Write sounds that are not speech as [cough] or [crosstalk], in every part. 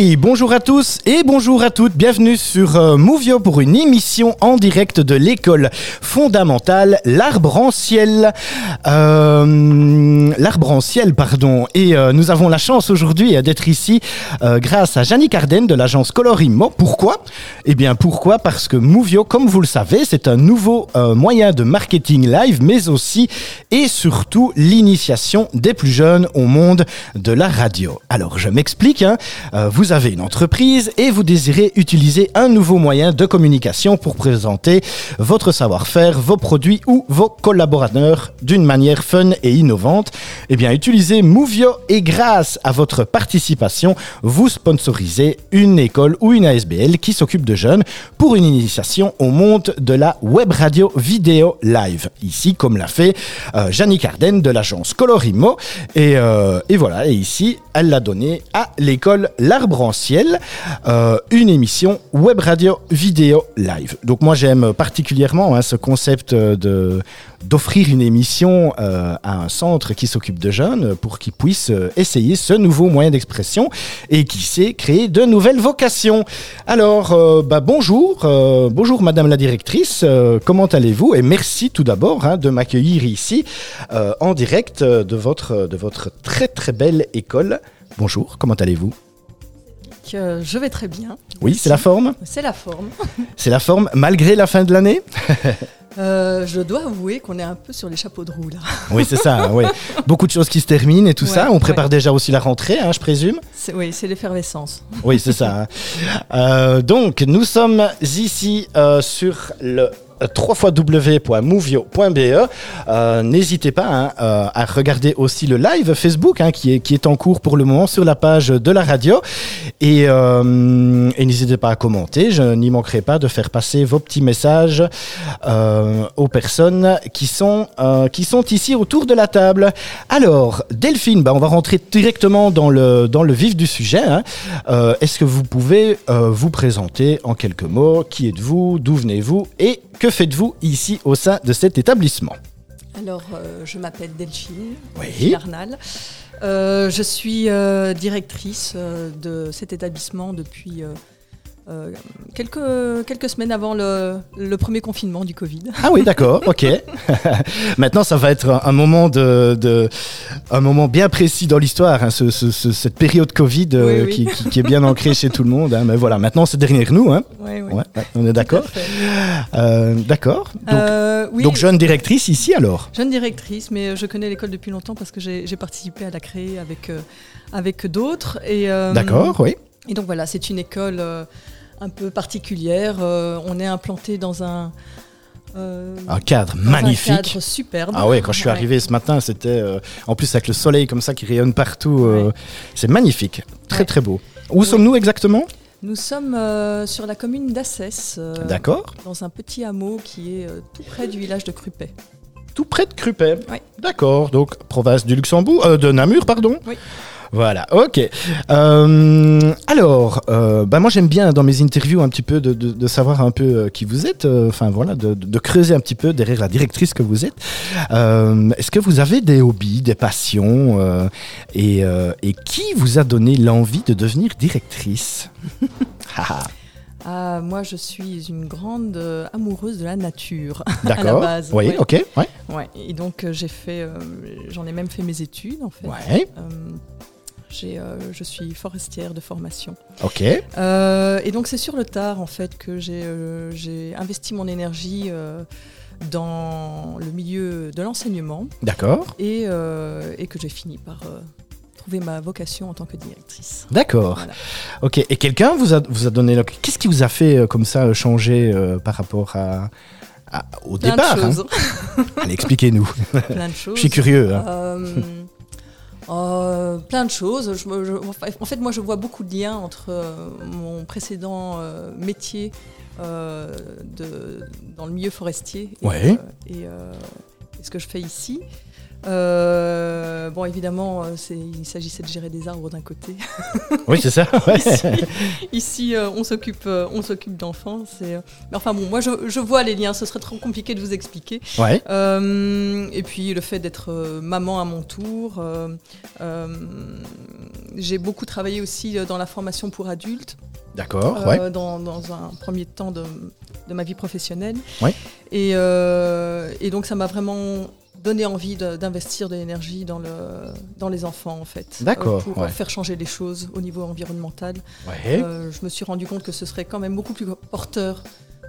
Bonjour à tous et bonjour à toutes. Bienvenue sur euh, Movio pour une émission en direct de l'école fondamentale L'Arbre en ciel. Euh, L'Arbre en ciel, pardon. Et euh, nous avons la chance aujourd'hui d'être ici grâce à Jannick Arden de l'agence Colorimo. Pourquoi? Eh bien, pourquoi? Parce que Movio, comme vous le savez, c'est un nouveau moyen de marketing live, mais aussi et surtout l'initiation des plus jeunes au monde de la radio. Alors, je m'explique. Hein. Euh, vous avez une entreprise et vous désirez utiliser un nouveau moyen de communication pour présenter votre savoir-faire, vos produits ou vos collaborateurs d'une manière fun et innovante. Eh bien, utilisez Movio et grâce à votre participation, vous sponsorisez une école ou une ASBL qui s'occupe de jeunes pour une initiation au monde de la web radio vidéo live. Ici, comme l'a fait euh, Jannick Arden de l'agence Colorimo. Et, euh, et voilà, et ici, elle l'a donné à l'école L'Arbre euh, une émission web radio vidéo live. Donc moi j'aime particulièrement hein, ce concept de d'offrir une émission euh, à un centre qui s'occupe de jeunes pour qu'ils puissent euh, essayer ce nouveau moyen d'expression et qui sait créer de nouvelles vocations. Alors euh, bah, bonjour, euh, bonjour Madame la directrice, euh, comment allez-vous? Et merci tout d'abord hein, de m'accueillir ici euh, en direct de votre de votre très très belle école. Bonjour, comment allez-vous? Euh, je vais très bien. Oui, c'est la forme C'est la forme. [laughs] C'est la forme malgré la fin de l'année Euh, je dois avouer qu'on est un peu sur les chapeaux de roue là. [laughs] Oui, c'est ça, oui. Beaucoup de choses qui se terminent et tout Ouais, ça. On prépare ouais. déjà aussi la rentrée, hein, je présume. C'est- Oui, c'est l'effervescence. Oui, c'est ça. hein. Euh, donc, nous sommes ici euh, sur le www.movio.be. Euh, N'hésitez pas hein, euh, à regarder aussi le live Facebook hein, qui, est, qui est en cours pour le moment sur la page de la radio. Et, euh, et n'hésitez pas à commenter. Je n'y manquerai pas de faire passer vos petits messages euh, aux personnes qui sont, euh, qui sont ici autour de la table. Alors, Delphine, bah, on va rentrer directement dans le, dans le vif du sujet. hein. Euh, Est-ce que vous pouvez vous présenter en quelques mots Qui êtes-vous D'où venez-vous Et que faites-vous ici au sein de cet établissement Alors, euh, je m'appelle Delphine Oui. Arnal. Euh, je suis euh, directrice de cet établissement depuis euh, quelques, quelques semaines avant le, le premier confinement du Covid. Ah oui, d'accord, [laughs] ok. [laughs] Maintenant, ça va être un, un moment de, de- un moment bien précis dans l'histoire, hein, ce- ce- ce- cette période Covid euh, Oui, oui. Qui, qui- qui est bien ancrée chez tout le monde. hein. Mais voilà, maintenant c'est derrière nous, hein. Ouais. On est d'accord. Euh, d'accord. Donc, jeune directrice ici alors. Jeune directrice, mais je connais l'école depuis longtemps parce que j'ai participé à la créer avec, avec d'autres. Et, D'accord, oui. Et donc voilà, c'est une école un peu particulière. Euh, on est implanté dans un, euh, Un cadre magnifique. un cadre superbe. Ah ouais, quand je suis Ouais. arrivé ce matin, c'était euh, en plus avec le soleil comme ça qui rayonne partout. euh, Ouais. C'est magnifique, très Ouais. très beau. Où sommes-nous exactement? Nous sommes sur la commune d'Assès, D'accord. dans un petit hameau qui est tout près du village de Crupet. Tout près de Crupet. D'accord, donc province du Luxembourg, de Namur, pardon. Oui. Voilà, ok. Euh, alors, euh, bah moi j'aime bien dans mes interviews un petit peu de, de- de savoir un peu euh, qui vous êtes, euh, enfin voilà, de, creuser un petit peu derrière la directrice que vous êtes. Est-ce que vous avez des hobbies, des passions et, et qui vous a donné l'envie de devenir directrice? [laughs] Ah, moi, je suis une grande euh, amoureuse de la nature. [laughs] à la D'accord. base, Oui, ouais. ok. Ouais. Ouais. Et donc, euh, j'ai fait, euh, j'en ai même fait mes études, en fait. Ouais. Euh, j'ai, je suis forestière de formation. Ok. Euh, et donc c'est sur le tard en fait que j'ai euh, j'ai investi mon énergie euh, dans le milieu de l'enseignement D'accord. et, euh, et que j'ai fini par trouver ma vocation en tant que directrice. D'accord. Voilà. Ok. Et quelqu'un vous a, vous a donné. le- Qu'est-ce qui vous a fait comme ça changer par rapport à, au Plein départ de hein choses. Allez, expliquez-nous. [laughs] plein de choses. Je suis curieux. hein. Euh, euh, plein de choses. Je me- je- en fait, moi, je vois beaucoup de liens entre euh, mon précédent euh, métier euh, de, dans le milieu forestier et, Ouais. et, et ce que je fais ici. Euh, bon, évidemment, euh, il s'agissait de gérer des arbres d'un côté. [laughs] Oui, c'est ça. [laughs] ouais. Ici, ici, euh, on s'occupe, euh, on s'occupe d'enfants. Mais enfin bon, moi, je, je vois les liens. Ce serait trop compliqué de vous expliquer. Ouais. Et puis le fait d'être maman à mon tour, j'ai beaucoup travaillé aussi dans la formation pour adultes. D'accord, ouais. Dans, dans, un premier temps de, de ma vie professionnelle. Et, et donc ça m'a vraiment donné envie d'investir de, l'énergie dans, le, dans les enfants, en fait. D'accord. pour faire changer les choses au niveau environnemental. Ouais. je me suis rendu compte que ce serait quand même beaucoup plus porteur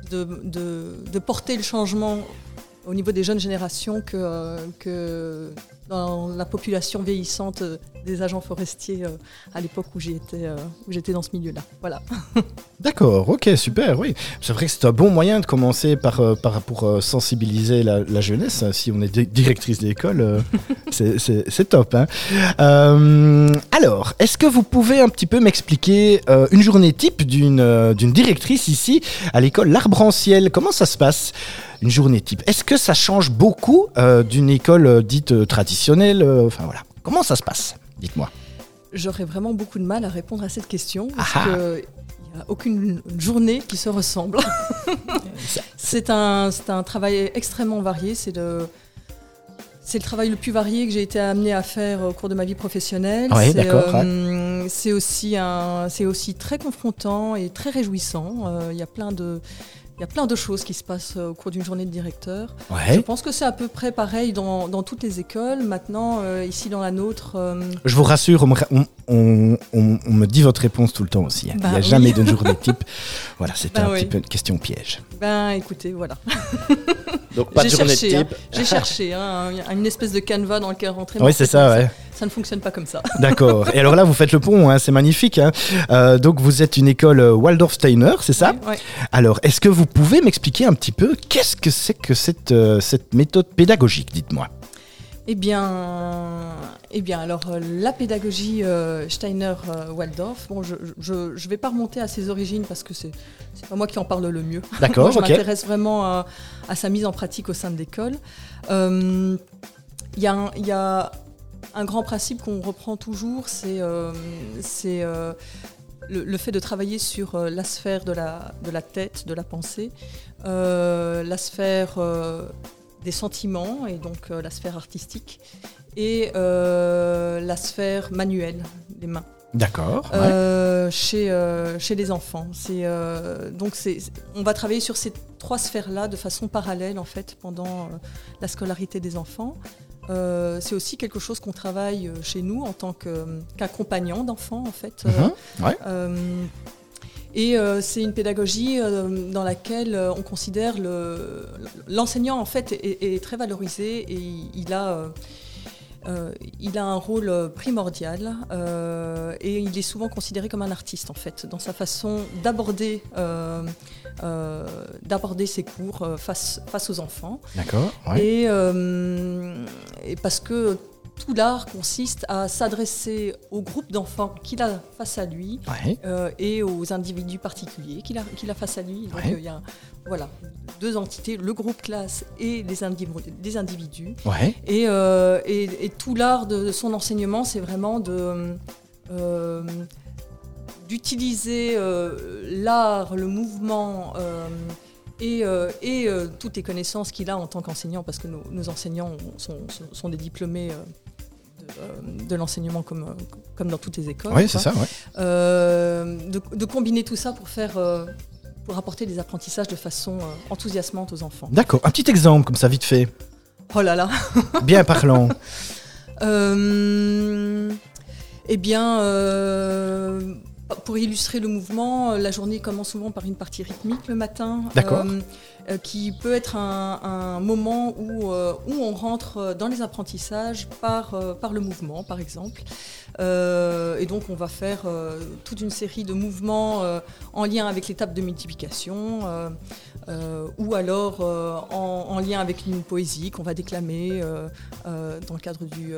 de, de, de porter le changement au niveau des jeunes générations que, que dans la population vieillissante des agents forestiers euh, à l'époque où j'étais euh, où j'étais dans ce milieu-là. Voilà. [laughs] D'accord, ok, super, oui. C'est vrai que c'est un bon moyen de commencer par, euh, par pour sensibiliser la, jeunesse. Si on est directrice d'école, [laughs] c'est top. Hein. alors, est-ce que vous pouvez un petit peu m'expliquer une journée type d'une d'une directrice ici à l'école L'Arbre en Ciel Comment ça se passe? Une journée type Est-ce que ça change beaucoup d'une école dite traditionnelle Enfin voilà, comment ça se passe Dites-moi? J'aurais vraiment beaucoup de mal à répondre à cette question parce qu'il n'y a aucune journée qui se ressemble. [laughs] c'est un, un travail extrêmement varié. C'est le, c'est le travail le plus varié que j'ai été amené à faire au cours de ma vie professionnelle. Euh, c'est aussi, un, aussi très confrontant et très réjouissant. Euh, il y a plein de il y a plein de choses qui se passent euh, au cours d'une journée de directeur. Je pense que c'est à peu près pareil dans, dans toutes les écoles. Maintenant, euh, ici dans la nôtre. Euh, Je vous rassure, on, on, on, me dit votre réponse tout le temps aussi. Hein. il n'y a bah jamais de journée type. [laughs] Voilà, c'est bah un petit peu une question piège. Ben écoutez, voilà. [laughs] Donc pas de journée cherché, type. Hein. J'ai cherché hein, une espèce de canevas dans lequel rentrer. Oui, c'est ça, ouais ça ne fonctionne pas comme ça. [laughs] D'accord. Et alors là, vous faites le pont, hein, c'est magnifique. Hein. Euh, donc vous êtes une école euh, Waldorf Steiner, c'est ça oui, Alors, est-ce que vous pouvez m'expliquer un petit peu qu'est-ce que c'est que cette, euh, cette méthode pédagogique Dites-moi? Eh bien, eh bien, alors la pédagogie Steiner-Waldorf, bon, je ne vais pas remonter à ses origines parce que c'est n'est pas moi qui en parle le mieux. D'accord. [laughs] je m'intéresse vraiment à, sa mise en pratique au sein de l'école. Il y, y, a un grand principe qu'on reprend toujours, c'est euh, euh, le, fait de travailler sur euh, la sphère de la, de la tête, de la pensée, la sphère des sentiments et donc la sphère artistique et la sphère manuelle des mains. D'accord. chez, chez les enfants. C'est, donc c'est, on va travailler sur ces trois sphères-là de façon parallèle en fait pendant la scolarité des enfants. Euh, c'est aussi quelque chose qu'on travaille euh, chez nous en tant qu'accompagnant d'enfants, en fait. Mhm, et c'est une pédagogie dans laquelle on considère l'enseignant en fait est, très valorisé et il a il a un rôle primordial et il est souvent considéré comme un artiste en fait dans sa façon d'aborder euh, d'aborder ses cours euh, face, face aux enfants. D'accord. Et, euh, et, parce que tout l'art consiste à s'adresser au groupe d'enfants qu'il a face à lui et aux individus particuliers qu'il a, face à lui. Donc il y a voilà, deux entités, le groupe classe et les, individus. Des individus. Et, et, et, tout l'art de son enseignement, c'est vraiment de d'utiliser euh, l'art, le mouvement euh, et, euh, et toutes les connaissances qu'il a en tant qu'enseignant, parce que nos, enseignants sont, des diplômés de, l'enseignement comme, comme dans toutes les écoles. Oui, c'est ça, de, combiner tout ça pour faire pour apporter des apprentissages de façon enthousiasmante aux enfants. D'accord. Un petit exemple comme ça, vite fait. Oh là là. [laughs] Bien parlant. eh bien, pour illustrer le mouvement, euh, la journée commence souvent par une partie rythmique le matin. Euh, euh, qui peut être un, moment où, où on rentre dans les apprentissages par, par le mouvement, par exemple. et donc, on va faire toute une série de mouvements en lien avec l'étape de multiplication, ou alors en, lien avec une poésie qu'on va déclamer dans le cadre du,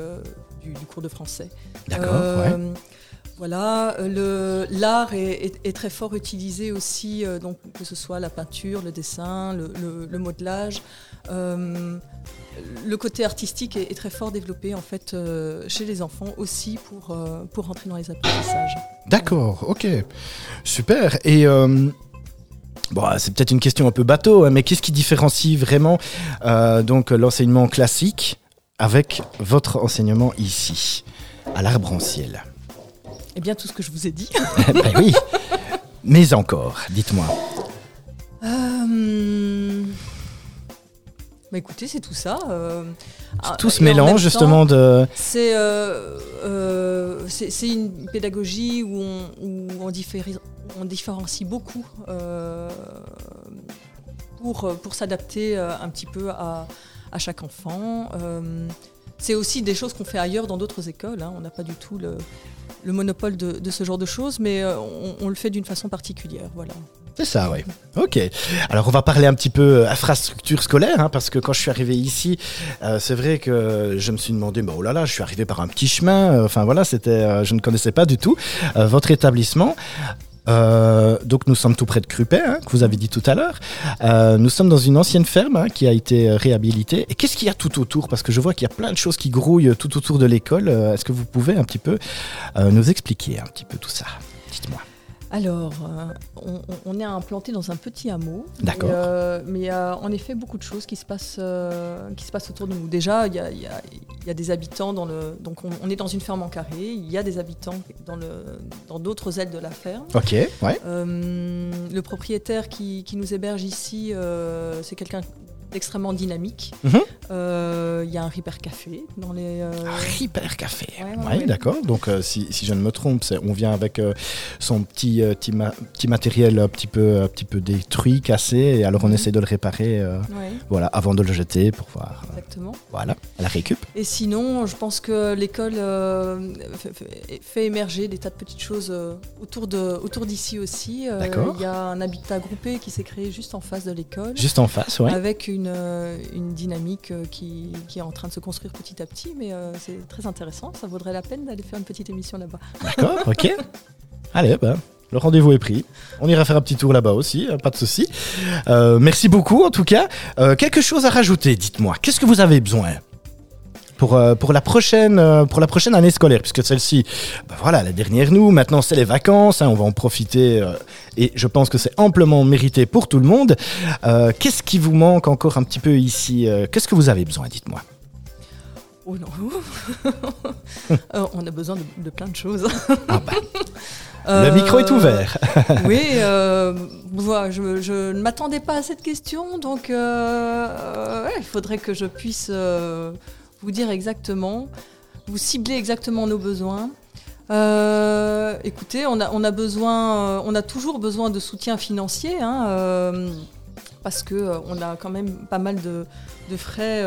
du, cours de français. D'accord. Voilà, euh, l'art est, très fort utilisé aussi, euh, donc, que ce soit la peinture, le dessin, le, modelage. Euh, le côté artistique est, très fort développé en fait chez les enfants aussi pour, pour rentrer dans les apprentissages. D'accord, ok, super. Et Bon, c'est peut-être une question un peu bateau, hein, mais qu'est-ce qui différencie vraiment donc l'enseignement classique avec votre enseignement ici, à l'arbre en ciel Eh bien, tout ce que je vous ai dit. [laughs] ben oui. Mais encore, dites-moi. Euh, bah écoutez, c'est tout ça. euh, ah, Tout ce mélange justement de... C'est euh, euh, une pédagogie où on, où on, différi- on différencie beaucoup euh, pour, pour s'adapter un petit peu à, à chaque enfant. C'est aussi des choses qu'on fait ailleurs dans d'autres écoles. hein. On n'a pas du tout le, le monopole de, ce genre de choses, mais euh, on, le fait d'une façon particulière. Voilà. C'est ça, oui. Ok. Alors, on va parler un petit peu infrastructure scolaire, hein, parce que quand je suis arrivé ici, euh, c'est vrai que je me suis demandé, bah, oh là là, je suis arrivé par un petit chemin. euh, Enfin voilà, c'était, euh, je ne connaissais pas du tout euh, votre établissement. Euh, donc nous sommes tout près de Crupet, hein, que vous avez dit tout à l'heure. Euh, nous sommes dans une ancienne ferme hein, qui a été euh, réhabilitée. Et qu'est-ce qu'il y a tout autour? Parce que je vois qu'il y a plein de choses qui grouillent tout autour de l'école. Est-ce que vous pouvez un petit peu nous expliquer un petit peu tout ça? Dites-moi. Alors, euh, on, est implanté dans un petit hameau. D'accord. Euh, mais il y a en effet beaucoup de choses qui se passent, euh, qui se passent autour de nous. Déjà, il y a, il y a- il y a des habitants dans le. Donc, on, on est dans une ferme en carré. Il y a des habitants dans le dans d'autres ailes de la ferme. Ok, ouais. Euh, le propriétaire qui, qui nous héberge ici, euh, c'est quelqu'un d'extrêmement dynamique. Mhm. Euh, Il y a un Ripper Café dans les. euh, Hyper café. Ouais, Ouais, ouais, d'accord. Donc, euh, si, si je ne me trompe, on vient avec euh, son petit, petit, ma- petit matériel un petit, peu, un petit peu détruit, cassé, et alors on Mhm. essaie de le réparer voilà, avant de le jeter pour voir. exactement. voilà, à la récup. Et sinon, je pense que l'école fait, fait- émerger des tas de petites choses autour de autour d'ici aussi. D'accord. Il y a un habitat groupé qui s'est créé juste en face de l'école, Juste en face, ouais. avec une, euh, une dynamique euh, qui, qui est en train de se construire petit à petit. Mais euh, c'est très intéressant. Ça vaudrait la peine d'aller faire une petite émission là-bas. D'accord, ok. Allez, bah, le rendez-vous est pris. On ira faire un petit tour là-bas aussi, euh, pas de souci. Merci beaucoup en tout cas. Quelque chose à rajouter, dites-moi. Qu'est-ce que vous avez besoin? Pour, euh, pour, la prochaine, euh, pour la prochaine année scolaire, puisque celle-ci, bah voilà, la dernière nous, maintenant c'est les vacances, hein, on va en profiter euh, et je pense que c'est amplement mérité pour tout le monde. Euh, Qu'est-ce qui vous manque encore un petit peu ici Qu'est-ce que vous avez besoin, dites-moi Oh non [laughs] Euh, On a besoin de, de plein de choses. Ah bah, [laughs] Le micro est ouvert. [laughs] Oui, voilà, je, je ne m'attendais pas à cette question, donc ouais, il faudrait que je puisse vous dire exactement, vous cibler exactement nos besoins. Euh, écoutez, on a, on a besoin, euh, on a toujours besoin de soutien financier, hein, euh, parce euh, on a quand même pas mal de, frais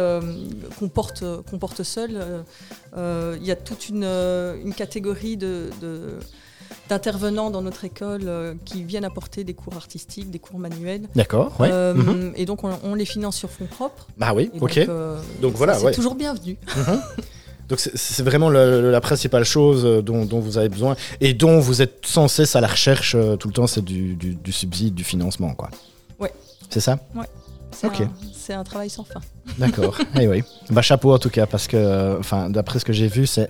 qu'on porte, qu'on porte seul. Euh, euh, Il y a toute une, catégorie de- d'intervenants dans notre école euh, qui viennent apporter des cours artistiques, des cours manuels. D'accord, ouais. Euh, Mhm. Et donc on, on les finance sur fonds propres. Bah oui, Et ok. Donc, euh, Donc voilà, c'est ouais. toujours bienvenu. Donc c'est- vraiment le- la principale chose dont, dont vous avez besoin et dont vous êtes sans cesse à la recherche tout le temps, c'est du, du- du subside, du financement, quoi. Ouais. C'est ça? C'est un, c'est un travail sans fin. D'accord. [laughs] Eh oui. Bah chapeau en tout cas parce que, euh, enfin, d'après ce que j'ai vu, c'est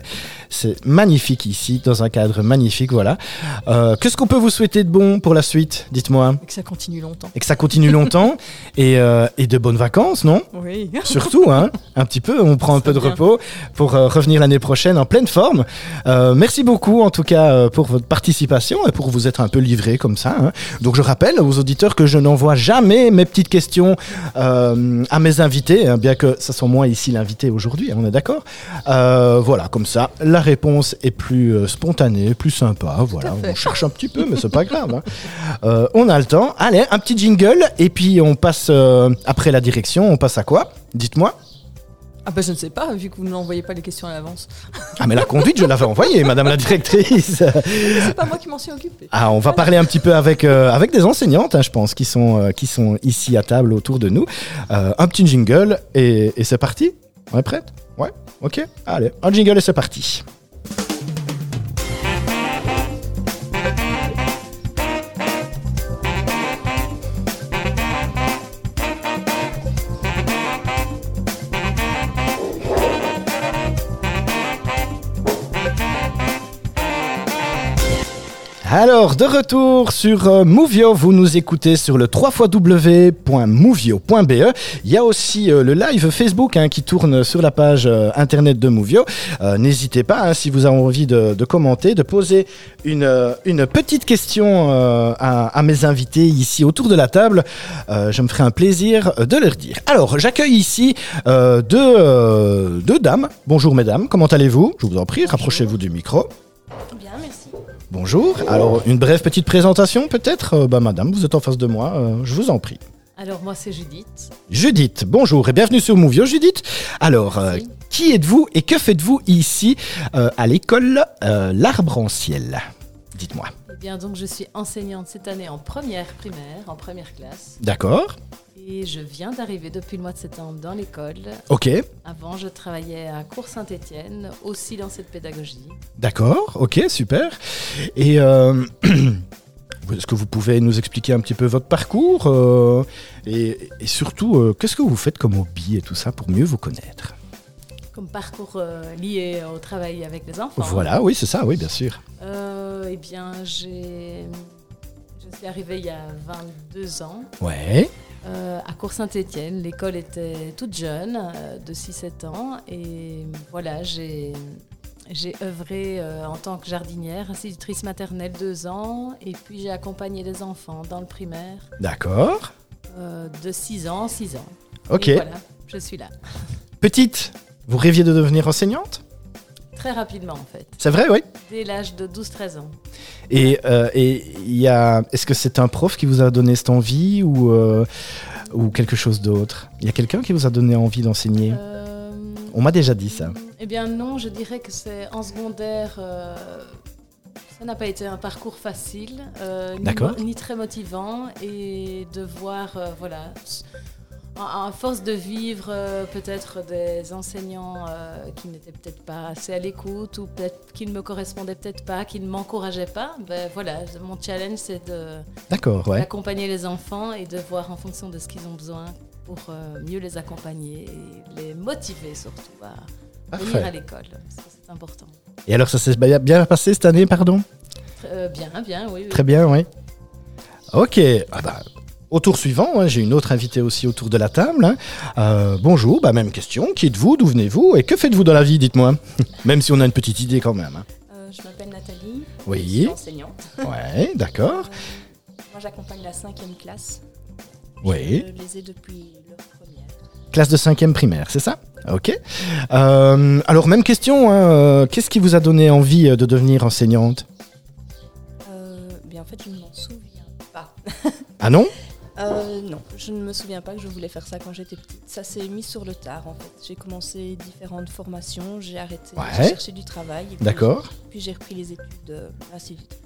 c'est magnifique ici, dans un cadre magnifique, voilà. Euh, Qu'est-ce qu'on peut vous souhaiter de bon pour la suite Dites-moi? Et que ça continue longtemps. Et que ça continue longtemps [laughs] et, euh, et de bonnes vacances, non? Oui. [laughs] Surtout, hein, un petit peu, on prend un peu de bien. repos pour euh, revenir l'année prochaine en pleine forme. Merci beaucoup en tout cas pour votre participation et pour vous être un peu livré comme ça. hein. Donc je rappelle aux auditeurs que je n'envoie jamais mes petites questions à mes invités, hein, bien que ça soit moi ici l'invité aujourd'hui, hein, on est d'accord Euh, Voilà, comme ça, la réponse est plus euh, spontanée, plus sympa. Voilà, on cherche un petit peu, mais c'est pas grave. hein. Euh, on a le temps. Allez, un petit jingle et puis on passe après la direction. On passe à quoi? Dites-moi. Ah bah je ne sais pas, vu que vous ne m'envoyez pas les questions à l'avance. Ah mais la conduite, je l'avais envoyée, Madame la directrice. [laughs] C'est pas moi qui m'en suis occupée. Ah, on va parler un petit peu avec euh, avec des enseignantes, hein, je pense, qui sont euh, qui sont ici à table autour de nous. Euh, un petit jingle et, et c'est parti. On est prête Ouais? Ok? Allez, un jingle et c'est parti. Alors, de retour sur euh, Movio, vous nous écoutez sur le www.movio.be. Il y a aussi euh, le live Facebook hein, qui tourne sur la page euh, internet de Movio. N'hésitez pas, hein, si vous avez envie de, commenter, de poser une, petite question à, mes invités ici autour de la table. Je me ferai un plaisir de leur dire. Alors, j'accueille ici deux, dames. Bonjour mesdames, comment allez-vous? Je vous en prie, rapprochez-vous du micro. Bonjour. Alors, une brève petite présentation peut-être Euh, Bah, madame, vous êtes en face de moi, euh, je vous en prie. Alors, moi, c'est Judith. Judith, bonjour et bienvenue sur Movio. Judith, alors, euh, qui êtes-vous et que faites-vous ici euh, à l'école euh, L'Arbre en Ciel? Dites-moi. Eh bien, donc, je suis enseignante cette année en première primaire, en première classe. D'accord Et je viens d'arriver depuis le mois de septembre dans l'école. Ok, Avant, je travaillais à Cours-Saint-Étienne, aussi dans cette pédagogie. d'accord, ok, super. Et euh, [clears throat] est-ce que vous pouvez nous expliquer un petit peu votre parcours euh, et, et surtout, euh, qu'est-ce que vous faites comme hobby et tout ça pour mieux vous connaître? Comme parcours lié au travail avec les enfants. Voilà, oui, c'est ça, oui, bien sûr. Eh bien, j'ai... Je suis arrivée il y a 22 ans Ouais, euh, à Cours-Saint-Étienne. L'école était toute jeune, euh, de 6-7 ans. Et voilà, j'ai, j'ai œuvré euh, en tant que jardinière, institutrice maternelle deux ans. Et puis j'ai accompagné les enfants dans le primaire d'accord. de 6 ans, 6 ans. Ok. Et voilà, je suis là. Petite, vous rêviez de devenir enseignante? Très rapidement, en fait. C'est vrai, oui. Dès l'âge de 12-13 ans. Et euh, et y a, est-ce que c'est un prof qui vous a donné cette envie ou euh, ou quelque chose d'autre? Il y a quelqu'un qui vous a donné envie d'enseigner? Euh, On m'a déjà dit ça. Eh bien non, je dirais que c'est en secondaire. euh, ça n'a pas été un parcours facile, ni, ni très motivant, et de voir, voilà, à force de vivre euh, peut-être des enseignants euh, qui n'étaient peut-être pas assez à l'écoute ou peut-être qui ne me correspondaient peut-être pas, qui ne m'encourageaient pas. Ben voilà, mon challenge c'est de D'accord, ouais. d'accompagner les enfants et de voir en fonction de ce qu'ils ont besoin pour euh, mieux les accompagner et les motiver surtout à venir à l'école. C'est important. Et alors ça s'est bien passé cette année, pardon? Bien, bien, oui. oui. Très bien, oui. Ok. Ah bah, au tour suivant, hein, j'ai une autre invitée aussi autour de la table. hein. Euh, bonjour, bah, même question. Qui êtes-vous D'où venez-vous Et que faites-vous dans la vie Dites-moi. [laughs] même si on a une petite idée quand même. hein. Euh, je m'appelle Nathalie, je Oui. suis enseignante. Ouais, d'accord. Euh, moi, j'accompagne la cinquième classe. Oui. Je les ai depuis leur première. Classe de cinquième primaire, c'est ça? Ok. Alors, même question. Qu'est-ce qui vous a donné envie de devenir enseignante? Bien, en fait, je ne m'en souviens pas. Ah non? [laughs] Euh, non, je ne me souviens pas que je voulais faire ça quand j'étais petite. Ça s'est mis sur le tard, en fait. J'ai commencé différentes formations, j'ai arrêté, Ouais. j'ai cherché du travail. D'accord. Puis j'ai repris les études de institutrice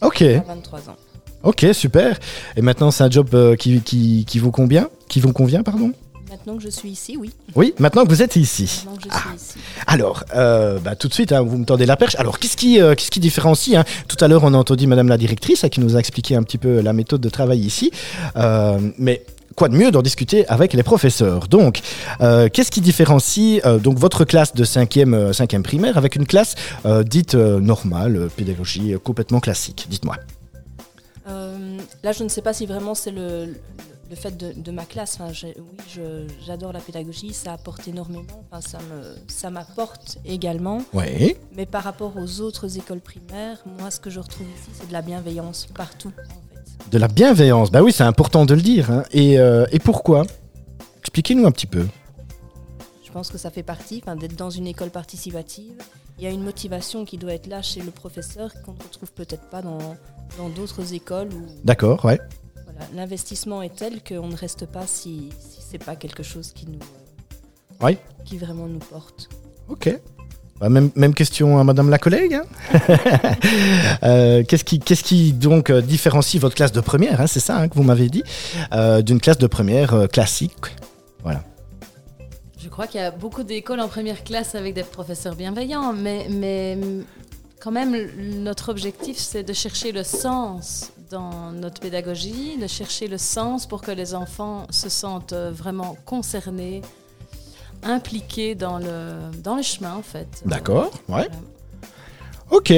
Ok. à 23 ans. Ok, super. Et maintenant, c'est un job euh, qui, qui, qui vous convient? Qui vous convient, pardon? Maintenant que je suis ici, oui. Oui, maintenant que vous êtes ici. Maintenant que je Ah. ici. Alors, euh, bah, tout de suite, hein, vous me tendez la perche. Alors, qu'est-ce qui, euh, qu'est-ce qui différencie hein Tout à l'heure, on a entendu Madame la directrice hein, qui nous a expliqué un petit peu la méthode de travail ici. Euh, mais quoi de mieux d'en discuter avec les professeurs? Donc, euh, qu'est-ce qui différencie euh, donc votre classe de 5e, euh, 5e primaire avec une classe dite normale, pédagogie complètement classique? Dites-moi. Là, je ne sais pas si vraiment c'est le, le- fait de, de ma classe. Enfin, oui, j'adore la pédagogie, ça apporte énormément. Enfin, ça me, ça m'apporte également. Mais par rapport aux autres écoles primaires, moi, ce que je retrouve ici, c'est de la bienveillance partout, en fait. De la bienveillance. Bah oui, c'est important de le dire. hein. Et, euh, et pourquoi? Expliquez-nous un petit peu. Je pense que ça fait partie, d'être dans une école participative. Il y a une motivation qui doit être là chez le professeur qu'on ne retrouve peut-être pas dans, dans d'autres écoles où D'accord, ouais. Voilà, l'investissement est tel qu'on ne reste pas si, si c'est pas quelque chose qui nous, Oui. qui vraiment nous porte. Ok. Bah, même, même question à Madame la collègue. hein. [laughs] Euh, qu'est-ce qui, qu'est-ce qui donc euh, différencie votre classe de première, hein, c'est ça hein, que vous m'avez dit, euh, d'une classe de première classique? Je crois qu'il y a beaucoup d'écoles en première classe avec des professeurs bienveillants, mais, mais quand même, notre objectif, c'est de chercher le sens dans notre pédagogie, de chercher le sens pour que les enfants se sentent euh, vraiment concernés, impliqués dans le, dans le chemin, en fait. D'accord, ouais. Voilà. Ok.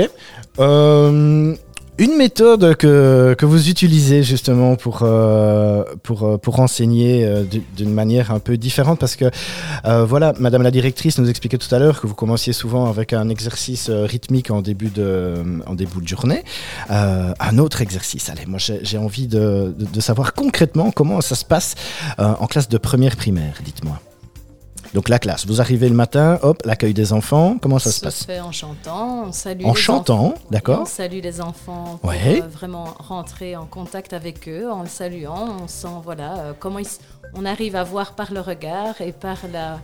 Euh, Une méthode que, que vous utilisez justement pour, euh, pour, euh, pour enseigner euh, du- d'une manière un peu différente parce que voilà, Madame la directrice nous expliquait tout à l'heure que vous commenciez souvent avec un exercice rythmique en début de, en début de journée. Un autre exercice, allez, moi j'ai envie de, de, savoir concrètement comment ça se passe en classe de première primaire, dites-moi. Donc la classe, vous arrivez le matin, hop, l'accueil des enfants, comment ça se passe fait en chantant, on salue En les chantant, d'accord. On salue les enfants pour Ouais. euh, vraiment rentrer en contact avec eux en le saluant. On sent voilà euh, comment ils on arrive à voir par le regard et par la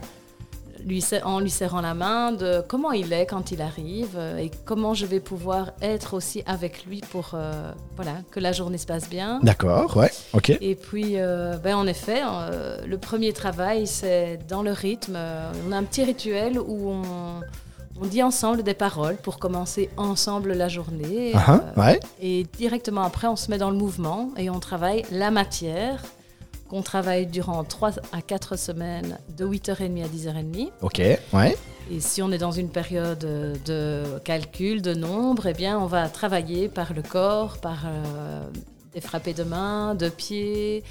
lui en lui serrant la main de comment il est quand il arrive euh, et comment je vais pouvoir être aussi avec lui pour euh, voilà que la journée se passe bien. D'accord, ouais, ok. Et puis, euh, ben, en effet, euh, le premier travail, c'est dans le rythme. On a un petit rituel où on, on dit ensemble des paroles pour commencer ensemble la journée. Ah, Euh, ouais, et directement après, on se met dans le mouvement et on travaille la matière qu'on travaille durant 3 à 4 semaines de 8h30 à 10h30. ok, ouais, Et si on est dans une période de calcul, de nombre, eh bien, on va travailler par le corps, par euh, des frappés de main, de pieds,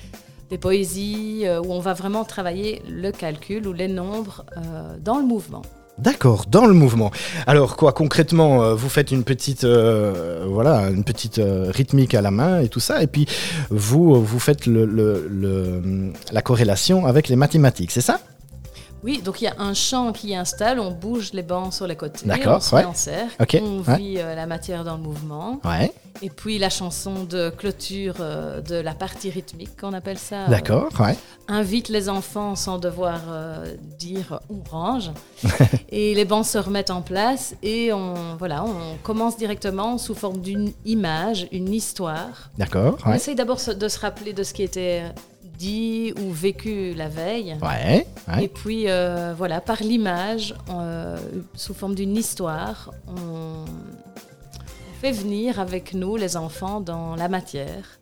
des poésies, euh, où on va vraiment travailler le calcul ou les nombres euh, dans le mouvement. D'accord, dans le mouvement. Alors quoi, concrètement, euh, vous faites une petite, euh, voilà, une petite euh, rythmique à la main et tout ça, et puis vous, vous faites le- la corrélation avec les mathématiques, c'est ça? Oui, donc il y a un champ qui installe, on bouge les bancs sur les côtés, on se ouais. met en cercle, Ok, on vit euh, la matière dans le mouvement, Ouais, et puis la chanson de clôture euh, de la partie rythmique, qu'on appelle ça. euh, d'accord, ouais, invite les enfants sans devoir euh, dire on range. [laughs] et les bancs se remettent en place et on, voilà, on commence directement sous forme d'une image, une histoire. d'accord, On essaye d'abord de se rappeler de ce qui était dit ou vécu la veille. ouais, Et puis euh, voilà, par l'image, euh, sous forme d'une histoire, on, fait venir avec nous les enfants dans la matière.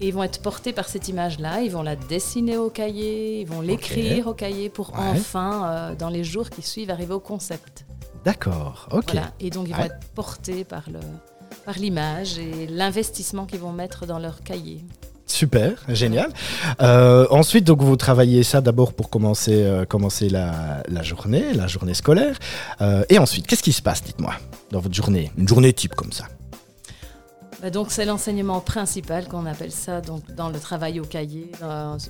Et ils vont être portés par cette image-là, ils vont la dessiner au cahier, ils vont l'écrire au cahier pour Ouais. enfin, euh, dans les jours qui suivent, arriver au concept. d'accord, ok, Voilà. Et donc ils vont être portés par le par l'image et l'investissement qu'ils vont mettre dans leur cahier. Super, génial. Euh, ensuite, donc vous travaillez ça d'abord pour commencer, euh, commencer la, la journée, la journée scolaire, Euh, et ensuite, qu'est-ce qui se passe, dites-moi, dans votre journée, une journée type comme ça? Bah, donc c'est l'enseignement principal qu'on appelle ça donc dans le travail au cahier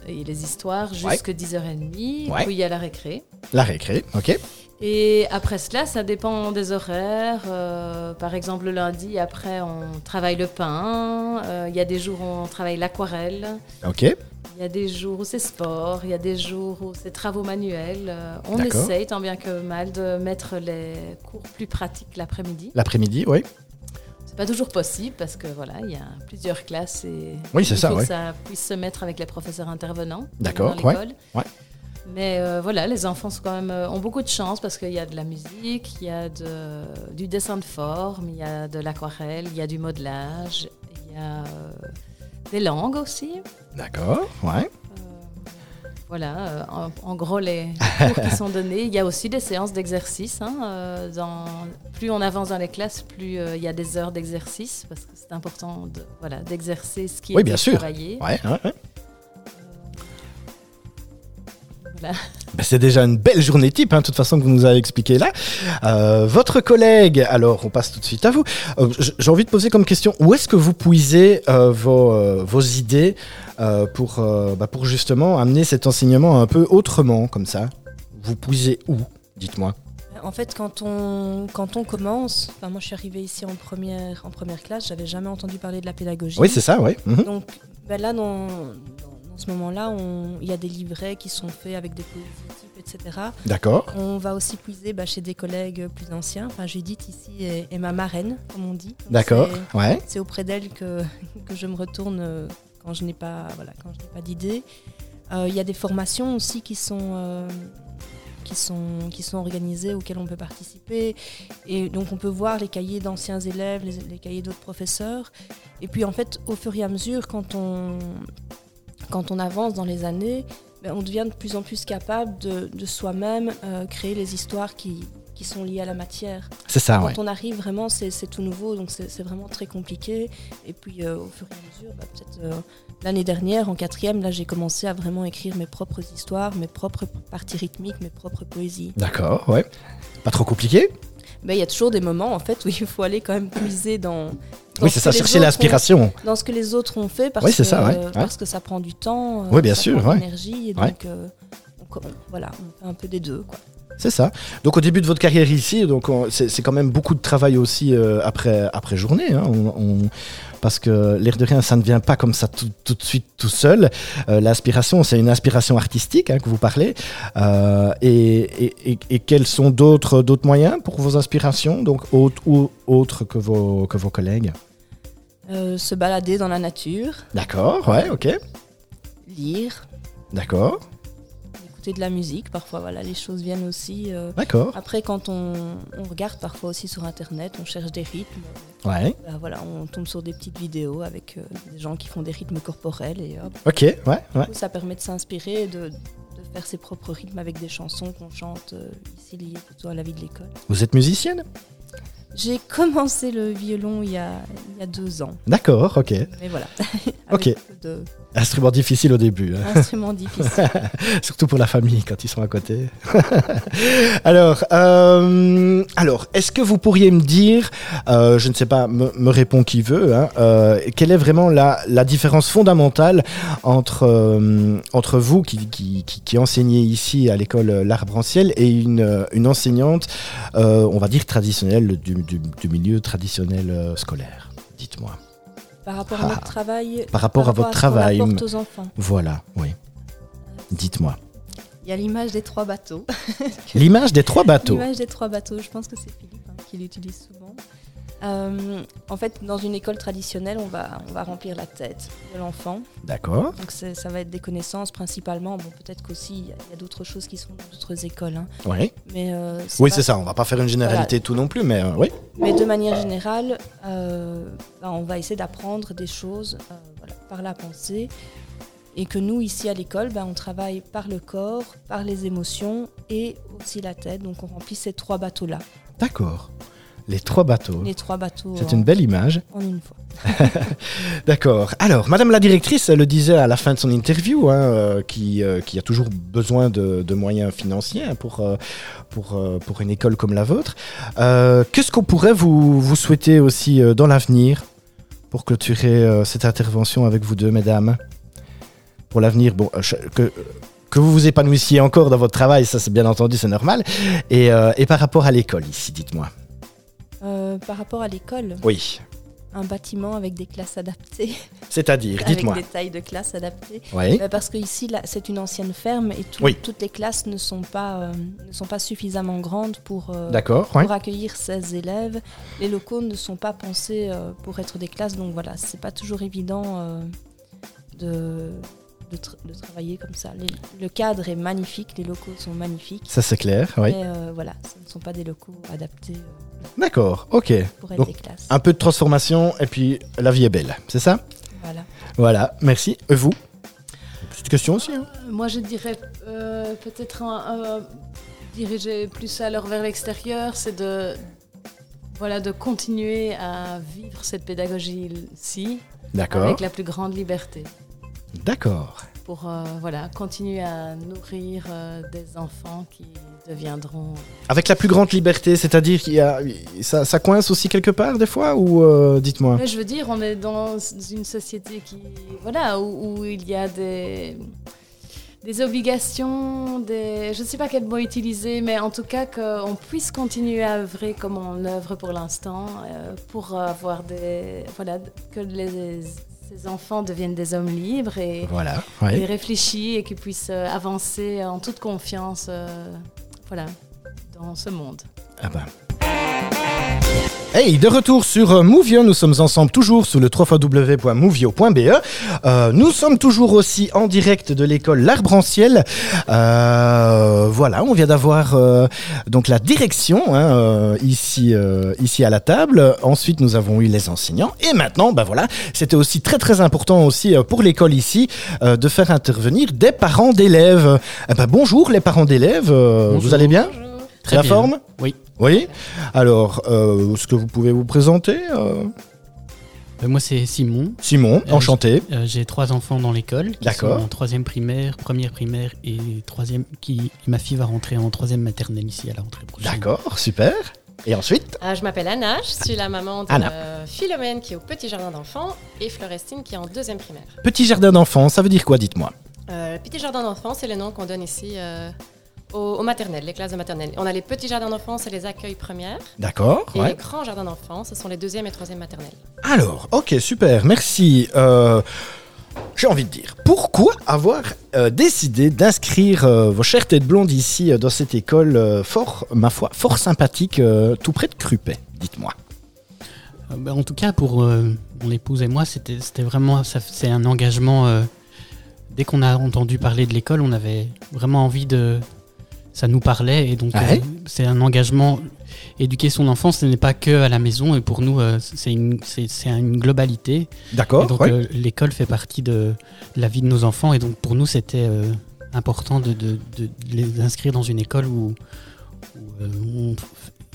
et les histoires jusqu'à 10h30. Ouais. Puis il y a la récré. La récré, ok, Et après cela, ça dépend des horaires. Euh, par exemple, le lundi, après, on travaille le pain. Euh, Il y a des jours où on travaille l'aquarelle. ok, Il y a des jours où c'est sport. Il y a des jours où c'est travaux manuels. Euh, on essaye, tant bien que mal, de mettre les cours plus pratiques l'après-midi. l'après-midi, oui, C'est pas toujours possible parce que voilà, il y a plusieurs classes et Oui, c'est il ça, faut ouais. que ça puisse se mettre avec les professeurs intervenants D'accord, dans ouais, l'école. ouais. Mais euh, voilà, les enfants sont quand même, euh, ont beaucoup de chance parce qu'il y a de la musique, il y a de, du dessin de forme, il y a de l'aquarelle, il y a du modelage, il y a euh, des langues aussi. d'accord, ouais. Voilà, en, en gros, les cours qui sont donnés. Il y a aussi des séances d'exercice. hein, plus on avance dans les classes, plus il y a des heures d'exercice, parce que c'est important de, voilà, d'exercer ce qui Oui, est bien sûr. travaillé. Ouais, ouais, ouais. Ben, c'est déjà une belle journée type, hein, de toute façon, que vous nous avez expliqué là. Euh, votre collègue, alors on passe tout de suite à vous. Euh, J'ai envie de poser comme question, où est-ce que vous puisez euh, vos, vos idées pour, bah, pour justement amener cet enseignement un peu autrement, comme ça? Vous puisez où Dites-moi? En fait, quand on, quand on commence, enfin, moi je suis arrivée ici en première, en première classe, j'avais jamais entendu parler de la pédagogie. Oui, c'est ça, oui. Mhm. Donc ben là, dans, dans, dans ce moment-là, il y a des livrets qui sont faits avec des poésies etc. D'accord. On va aussi puiser bah, chez des collègues plus anciens. Enfin, Judith ici est, est ma marraine, comme on dit. D'accord. c'est- Ouais. C'est auprès d'elle que, que je me retourne euh, quand je n'ai pas, voilà, quand je n'ai pas d'idée. Euh, Il y a des formations aussi qui sont, euh, qui, sont, qui sont organisées, auxquelles on peut participer. Et donc on peut voir les cahiers d'anciens élèves, les, les cahiers d'autres professeurs. Et puis en fait, au fur et à mesure, quand on, quand on avance dans les années, ben, on devient de plus en plus capable de, de soi-même euh, créer les histoires qui, qui sont liés à la matière. C'est ça, Quand ouais. on arrive, vraiment, c'est tout nouveau, donc c'est vraiment très compliqué. Et puis, euh, au fur et à mesure, bah, peut-être euh, l'année dernière, en quatrième, là, j'ai commencé à vraiment écrire mes propres histoires, mes propres parties rythmiques, mes propres poésies. D'accord, ouais. Pas trop compliqué? Mais il y a toujours des moments, en fait, où il faut aller quand même puiser dans. Oui, ce c'est ça, chercher l'inspiration. Dans ce que les autres ont fait, parce, Oui, c'est que, ça, ouais, euh, parce que ça prend du temps. euh, Oui, bien ça sûr, prend de l'énergie, et donc, euh, on- voilà, on fait un peu des deux, quoi. C'est ça. Donc au début de votre carrière ici, donc on- c'est quand même beaucoup de travail aussi euh, après après journée, hein. On- on- parce que l'air de rien, ça ne vient pas comme ça tout, tout de suite tout seul. Euh, L'inspiration, c'est une inspiration artistique hein, que vous parlez. Euh, et, et- et- et quels sont d'autres d'autres moyens pour vos inspirations, donc autres ou autres que vos que vos collègues? Se balader dans la nature, D'accord, ouais, ok, lire, d'accord, écouter de la musique, parfois, voilà, les choses viennent aussi. euh, d'accord, Après, quand on, on regarde parfois aussi sur Internet, on cherche des rythmes. ouais, Bah, voilà, on tombe sur des petites vidéos avec euh, des gens qui font des rythmes corporels et hop, ok, ouais, ouais. du coup, ça permet de s'inspirer, et de, de faire ses propres rythmes avec des chansons qu'on chante euh, ici liées plutôt à la vie de l'école. Vous êtes musicienne? J'ai commencé le violon il y a, il y a deux ans, D'accord, ok. mais voilà. [laughs] Ok. avec peu de Instrument difficile au début. hein. instruments difficiles. [laughs] Surtout pour la famille quand ils sont à côté. [laughs] alors, euh, alors, est-ce que vous pourriez me dire, euh, je ne sais pas, me, me répond qui veut, hein, euh, quelle est vraiment la, la différence fondamentale entre, entre vous qui, qui, qui, qui enseignez ici à l'école L'Arbre en Ciel et une, une enseignante, on va dire traditionnelle du, du, du milieu traditionnel scolaire Dites-moi. Par rapport Ah. à notre travail, Par rapport à votre travail. aux enfants. Voilà, oui. Dites-moi. Il y a l'image des trois bateaux. L'image des trois bateaux. L'image des trois bateaux, je pense que c'est Philippe hein, qui l'utilise souvent. Euh, en fait, dans une école traditionnelle, on va, on va remplir la tête de l'enfant. D'accord. Donc ça va être des connaissances principalement. Bon, peut-être qu'aussi il y a, a d'autres choses qui sont dans d'autres écoles. hein. Oui. Mais euh, Oui, c'est ça. On va pas faire une généralité de tout non plus, mais euh, oui. Mais de manière générale, ben, on va essayer d'apprendre des choses voilà, par la pensée. Et que nous, ici à l'école, ben, on travaille par le corps, par les émotions et aussi la tête. Donc on remplit ces trois bateaux-là. D'accord. Les trois bateaux. Les trois bateaux C'est une belle image. en une fois. [laughs] [laughs] D'accord. Alors, Madame la directrice, elle le disait à la fin de son interview, hein, euh, qui, euh, qui a toujours besoin de, de moyens financiers hein, pour, euh, pour, pour une école comme la vôtre. Qu'est-ce qu'on pourrait vous, vous souhaiter aussi dans l'avenir pour clôturer cette intervention avec vous deux, mesdames? Pour l'avenir, bon, que, que vous vous épanouissiez encore dans votre travail, ça c'est bien entendu, c'est normal. Et, euh, et par rapport à l'école ici, dites-moi. Euh, par rapport à l'école, Oui. un bâtiment avec des classes adaptées, [laughs] C'est-à-dire, avec dites-moi. des tailles de classes adaptées. Oui. Euh, Parce que ici, c'est une ancienne ferme et tout- Oui. toutes les classes ne sont pas, euh, ne sont pas suffisamment grandes pour, pour accueillir 16 élèves. Les locaux ne sont pas pensés pour être des classes, donc voilà, c'est pas toujours évident de, de, tra- de travailler comme ça. Les- le cadre est magnifique, les locaux sont magnifiques, Ça c'est clair, oui. mais euh, voilà, ce ne sont pas des locaux adaptés D'accord, ok. pour être Donc, des classes. Un peu de transformation et puis la vie est belle, c'est ça? Voilà. Voilà, merci. Et vous? Petite question aussi. hein Euh, Moi, je dirais euh, peut-être un- un- diriger plus alors vers l'extérieur, c'est de voilà de continuer à vivre cette pédagogie-ci D'accord, avec la plus grande liberté d'accord. pour euh, voilà continuer à nourrir euh, des enfants qui deviendront Avec la plus grande liberté, c'est-à-dire qu'il y a ça, ça coince aussi quelque part des fois ou euh, dites-moi Mais je veux dire, on est dans une société qui, voilà, où, où il y a des, des obligations, des, je ne sais pas quel mot utiliser, mais en tout cas qu'on puisse continuer à œuvrer comme on œuvre pour l'instant, euh, pour avoir des, voilà, que les, ces enfants deviennent des hommes libres et, Voilà, et ouais. réfléchis et qu'ils puissent avancer en toute confiance, euh, voilà, dans ce monde. Ah bah. Hey, de retour sur euh, Movio, nous sommes ensemble toujours sur le www.movio.be. Euh, nous sommes toujours aussi en direct de l'école L'Arbre en Ciel. Euh, voilà, on vient d'avoir euh, donc la direction hein, ici, ici à la table. Ensuite, nous avons eu les enseignants. Et maintenant, bah voilà, c'était aussi très très important aussi pour l'école ici de faire intervenir des parents d'élèves. Eh ben, bonjour les parents d'élèves, vous allez bien? Très La bien. forme Oui. Oui. Alors, euh, est-ce que vous pouvez vous présenter euh, Euh, moi, c'est Simon. Simon, Euh, enchanté. Euh, J'ai trois enfants dans l'école. qui D'accord. sont En troisième primaire, première primaire et troisième. Qui, ma fille va rentrer en troisième maternelle ici à la rentrée prochaine. D'accord, super. Et ensuite Ah, je m'appelle Anna, je suis la maman de Anna. euh, Philomène qui est au petit jardin d'enfants et Florestine qui est en deuxième primaire. Petit jardin d'enfants, ça veut dire quoi, dites-moi? Euh, petit jardin d'enfants, c'est le nom qu'on donne ici aux, aux maternelles, les classes de maternelle. On a les petits jardins d'enfants, c'est les accueils premières. D'accord. Et les grands jardins d'enfants, ce sont les deuxième et troisième maternelles. Alors, ok, super, merci. Euh, J'ai envie de dire, pourquoi avoir euh, décidé d'inscrire euh, vos chères têtes blondes ici euh, dans cette école euh, fort, ma foi, fort sympathique, euh, tout près de Crupet Dites-moi. Euh, bah, en tout cas, pour euh, mon épouse et moi, c'était vraiment. ça- C'est un engagement. euh, dès qu'on a entendu parler de l'école, on avait vraiment envie de. Ça nous parlait et donc Ouais. euh, c'est un engagement. Éduquer son enfant, ce n'est pas que à la maison et pour nous, euh, c'est une, une globalité. D'accord donc ouais. euh, l'école fait partie de, la vie de nos enfants et donc pour nous c'était important de, de- de les inscrire dans une école où, où, on,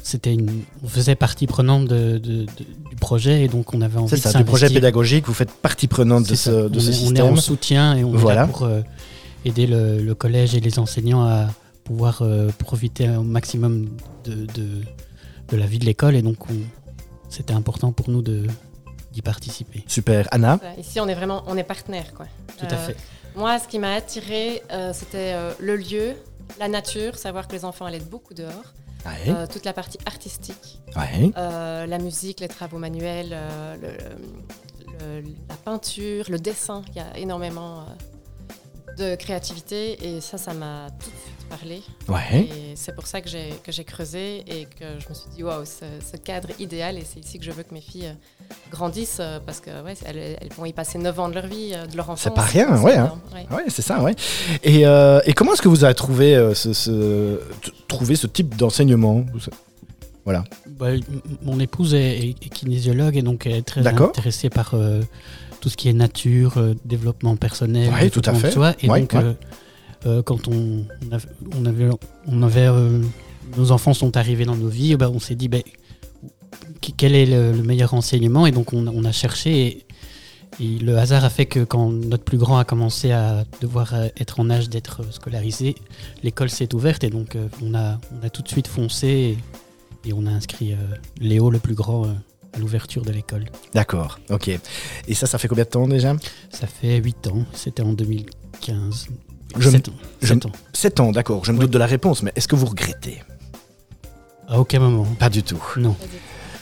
c'était une- on faisait partie prenante de, du projet et donc on avait envie C'est de ça, du projet pédagogique, vous faites partie prenante de ce, ça. de on, ce est, on est système. en soutien et on est Voilà. là pour euh, aider le, le collège et les enseignants à pouvoir euh, profiter au maximum de, de- de la vie de l'école et donc on- c'était important pour nous de d'y participer. Super. Anna? Ici, on est vraiment on est partenaires. Quoi. Tout à Euh, fait. Moi, ce qui m'a attiré, c'était euh, le lieu, la nature, savoir que les enfants allaient être beaucoup dehors, Ouais. euh, toute la partie artistique. Ouais. Euh, la musique, les travaux manuels, euh, le- le- la peinture, le dessin. Il y a énormément euh, de créativité et ça, ça m'a tout Ouais. Et c'est pour ça que j'ai que j'ai creusé et que je me suis dit waouh, ce, ce cadre idéal et c'est ici que je veux que mes filles euh, grandissent euh, parce que ouais, elles, elles vont y passer 9 ans de leur vie, euh, de leur enfance. C'est pas rien, ouais, hein. ouais. Ouais, c'est ça, ouais. Et, euh, et comment est-ce que vous avez trouvé, euh, ce, ce- trouvé ce type d'enseignement? Voilà. Bah, mon épouse est, kinésiologue et donc elle est très D'accord. intéressée par euh, tout ce qui est nature, euh, développement personnel, Ouais, tout à fait. soi. Et Ouais, donc, ouais. euh, euh, quand on, on avait, on avait, on avait, euh, nos enfants sont arrivés dans nos vies, bah, on s'est dit qu- quel est le, le meilleur enseignement? Et donc on, a cherché. Et, et le hasard a fait que quand notre plus grand a commencé à devoir euh, être en âge d'être scolarisé, l'école s'est ouverte et donc on, a, on a tout de suite foncé et, et on a inscrit Léo, le plus grand, à l'ouverture de l'école. D'accord, ok. Et ça, ça fait combien de temps déjà? Ça fait 8 ans, c'était en 2015. Je me- 7 ans. je sept ans. 7 ans, d'accord. Je me Oui. doute de la réponse, mais est-ce que vous regrettez? À aucun moment. Pas du tout. Non.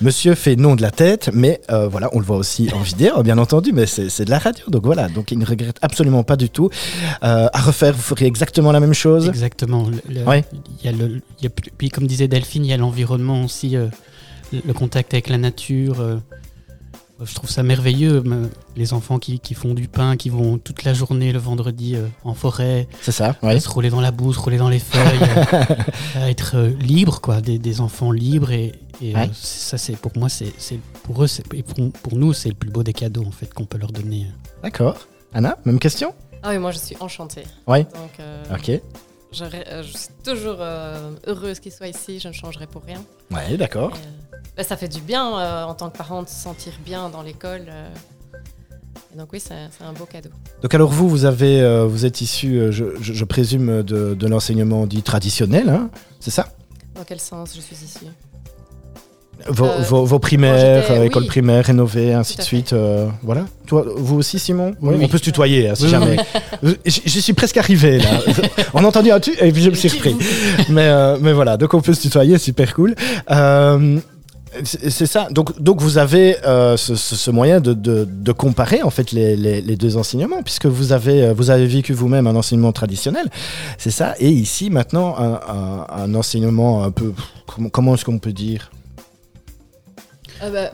Monsieur fait non de la tête, mais euh, voilà, on le voit aussi en vidéo, bien entendu, mais c'est c'est de la radio, donc voilà. Donc il ne regrette absolument pas du tout. Euh, à refaire, vous feriez exactement la même chose? Exactement. Le- il y a le, il y a plus- puis comme disait Delphine, il y a l'environnement aussi, euh, le, le contact avec la nature. Je trouve ça merveilleux. me- Les enfants qui, qui font du pain, qui vont toute la journée le vendredi euh, en forêt, C'est ça, oui. se rouler dans la bouse, rouler dans les feuilles, euh, [laughs] à être euh, libre, quoi, des, des enfants libres. Et, et, euh, Ouais. ça, c'est pour moi, c'est pour eux, c'est- et pour, pour nous, c'est le plus beau des cadeaux en fait qu'on peut leur donner. D'accord. Anna, même question? Ah oui, moi je suis enchantée. Ouais. Donc euh, Ok. Je, euh, je suis toujours euh, heureuse qu'il soit ici, je ne changerai pour rien. Ouais, d'accord. Euh, bah, ça fait du bien en tant que parent de se sentir bien dans l'école. Et donc oui, c'est un beau cadeau. Donc alors vous, vous avez, vous êtes issu, je, je- je présume, de, de l'enseignement dit traditionnel, hein c'est ça? Dans quel sens je suis ici vos, Euh, vos, vos primaires, euh, oui. école primaire rénovée, ainsi de suite. euh, voilà. Toi, vous aussi, Simon Oui, On oui. peut se tutoyer, hein, si Oui, jamais. Je, je suis presque arrivé là. [laughs] on a entendu un tu et puis je me suis repris. mais, euh, mais voilà, donc on peut se tutoyer, super cool. Euh, c'est ça. Donc, donc vous avez euh, ce, ce- ce moyen de, de- de comparer en fait les, les- les deux enseignements, puisque vous avez, vous avez vécu vous-même un enseignement traditionnel, c'est ça. Et ici maintenant un, un- un enseignement un peu, comment, comment est-ce qu'on peut dire? Euh, bah,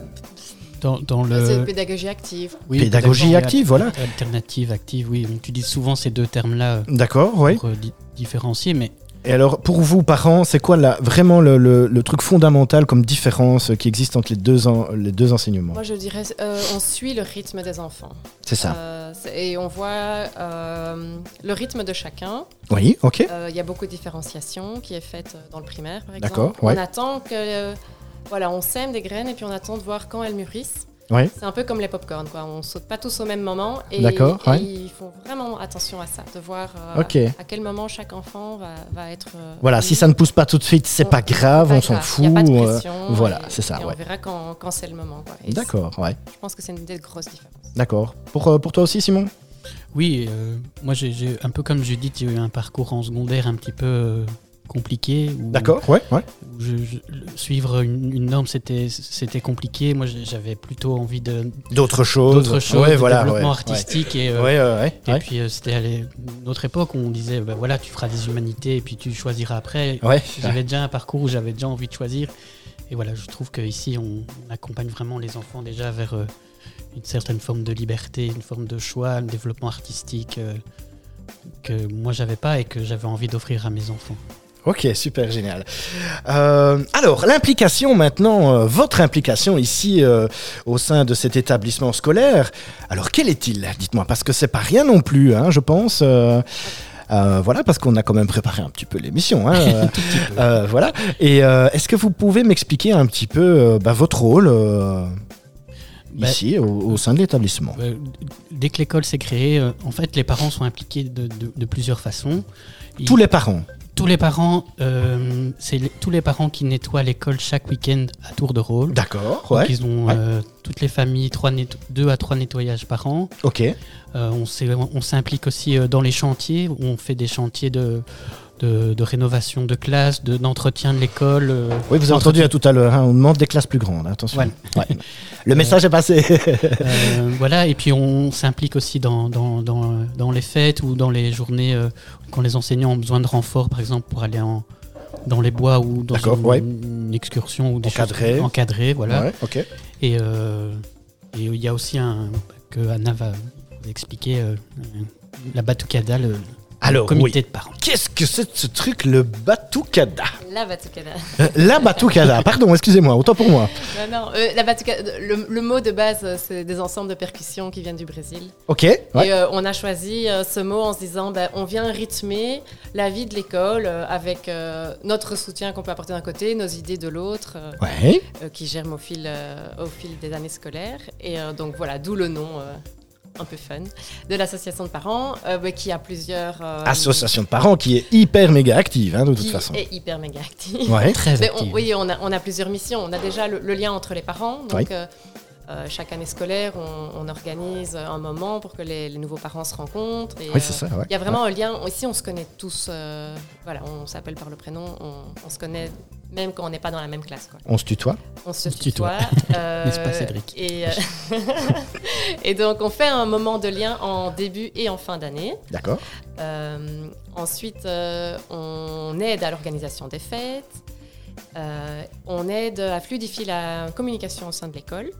Dans, dans C'est une le pédagogie active. oui, pédagogie active, voilà. Alternative, active, oui. On utilise souvent ces deux termes-là D'accord, oui. pour euh, di- différencier, mais Et alors, pour vous, parents, c'est quoi la, vraiment le, le- le truc fondamental comme différence qui existe entre les deux, en- les deux enseignements? Moi, je dirais, euh, on suit le rythme des enfants. C'est ça. Euh, et on voit euh, le rythme de chacun. Oui, ok. Euh, Il y a beaucoup de différenciation qui est faite euh, dans le primaire, par D'accord, exemple. ouais. On attend que, euh, voilà, on sème des graines et puis on attend de voir quand elles mûrissent. Ouais. C'est un peu comme les pop-corn, quoi. On saute pas tous au même moment. Et, D'accord, et ouais. ils font vraiment attention à ça, de voir euh, à quel moment chaque enfant va, va être. euh, Voilà, si ça ne pousse pas tout de suite, c'est On- pas grave, pas on s'en fout. y a pas de euh, voilà, c'est ça, et ouais. On verra quand, quand c'est le moment. D'accord, ouais. Je pense que c'est une des grosses différences. D'accord. Pour, pour toi aussi, Simon? Oui, euh, moi j'ai un peu comme Judith, j'ai eu un parcours en secondaire un petit peu euh, compliqué. D'accord, ouais, ouais. je- je- suivre une, une norme, c'était c'était compliqué. Moi, j'avais plutôt envie de D'autres choses. d'autres choses, Ouais, de voilà, développement ouais, artistique. Et, euh, ouais, ouais, et ouais. puis euh, c'était à autre époque où on disait, ben voilà, tu feras des humanités et puis tu choisiras après. Ouais, J'avais déjà un parcours où j'avais déjà envie de choisir. Et voilà, je trouve qu'ici, on, on accompagne vraiment les enfants déjà vers euh, une certaine forme de liberté, une forme de choix, un développement artistique euh, que moi, j'avais pas et que j'avais envie d'offrir à mes enfants. Ok, super génial. Euh, alors, l'implication maintenant, euh, votre implication ici euh, au sein de cet établissement scolaire. Alors, quel est-il? Dites-moi, parce que c'est pas rien non plus, hein, je pense. voilà, parce qu'on a quand même préparé un petit peu l'émission. Hein, [laughs] voilà. Et est-ce que vous pouvez m'expliquer un petit peu bah, votre rôle Bah, ici au, au sein de l'établissement? Euh, dès que l'école s'est créée, euh, en fait, les parents sont impliqués de, de- de plusieurs façons. Ils- Tous les parents? Tous les parents, euh, c'est les- tous les parents qui nettoient l'école chaque week-end à tour de rôle. D'accord, Donc, ouais. ils ont Ouais. euh, toutes les familles trois netto- deux à trois nettoyages par an. Ok. Euh, on s'est- on s'implique aussi dans les chantiers. où On fait des chantiers de, de, de rénovation de classes, de- d'entretien de l'école. Oui, vous avez entendu hein, tout à l'heure, hein, on demande des classes plus grandes, attention. Voilà. Ouais. Le message est passé. Voilà, et puis on s'implique aussi dans, dans, dans, dans les fêtes ou dans les journées quand les enseignants ont besoin de renfort, par exemple, pour aller en, dans les bois ou dans une, ouais. une excursion ou des Encadré. choses encadrées. Voilà. Ouais. Et euh, et il y a aussi un que Anna va vous expliquer euh, la Batucada, le Alors, comité oui. de parents. Qu'est-ce que c'est ce truc, le Batucada? La Batucada. Euh, La Batucada, [laughs] pardon, excusez-moi, autant pour moi. non, non, euh, la Batucada, le, le mot de base, euh, c'est des ensembles de percussions qui viennent du Brésil. Ok, ouais. Et euh, on a choisi euh, ce mot en se disant, ben, on vient rythmer la vie de l'école euh, avec euh, notre soutien qu'on peut apporter d'un côté, nos idées de l'autre, euh, Ouais. euh, qui germent au fil, euh, au fil des années scolaires. Et euh, donc voilà, d'où le nom. Euh, un peu fun, de l'association de parents, euh, qui a plusieurs... euh, Association de parents qui est hyper méga active, hein, de toute qui façon. est hyper méga active. Ouais. Très Mais on- active. oui, on a, on a plusieurs missions. On a déjà le, le lien entre les parents. Donc, Oui. Euh, euh, chaque année scolaire, on, on organise un moment pour que les, les nouveaux parents se rencontrent. Et, Oui, euh, c'est ça, ouais. Il y a vraiment un lien. Ici, on se connaît tous. euh, voilà, on s'appelle par le prénom. On, on se connaît même quand on n'est pas dans la même classe. Quoi. On se tutoie On se se tutoie. tutoie. [laughs] euh, N'est-ce pas, Cédric et, euh, [laughs] et donc, on fait un moment de lien en début et en fin d'année. D'accord. Euh, ensuite, euh, on aide à l'organisation des fêtes. Euh, on aide à fluidifier la communication au sein de l'école.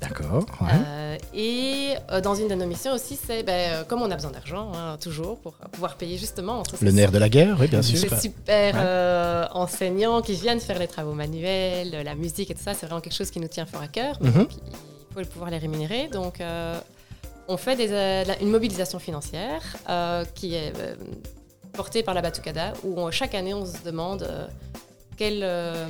D'accord. Ouais. Euh, et euh, dans une de nos missions aussi, c'est ben, euh, comme on a besoin d'argent, hein, toujours, pour pouvoir payer justement. Le nerf de la guerre, oui, bien sûr. ces super Ouais. enseignants qui viennent faire les travaux manuels, la musique et tout ça, c'est vraiment quelque chose qui nous tient fort à cœur. Mhm. il faut pouvoir les rémunérer. Donc, on fait des, une mobilisation financière qui est portée par la Batucada, où on- chaque année, on se demande quel euh,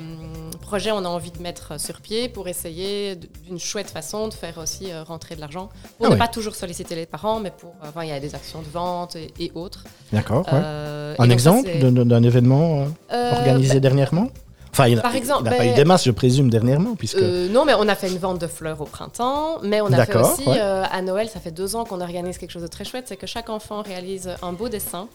projet on a envie de mettre sur pied pour essayer d'une chouette façon de faire aussi euh, rentrer de l'argent. Pour Ah ne oui. pas toujours solliciter les parents, mais pour. euh, enfin, il y a des actions de vente et, et autres. D'accord. ouais. Un exemple d'un événement organisé bah, dernièrement? Enfin, il n'a par exemple, pas ben- eu des masses, je présume, dernièrement, puisque. Euh, non, mais on a fait une vente de fleurs au printemps, mais on a fait aussi ouais. euh, à Noël, ça fait deux ans qu'on organise quelque chose de très chouette, c'est que chaque enfant réalise un beau dessin.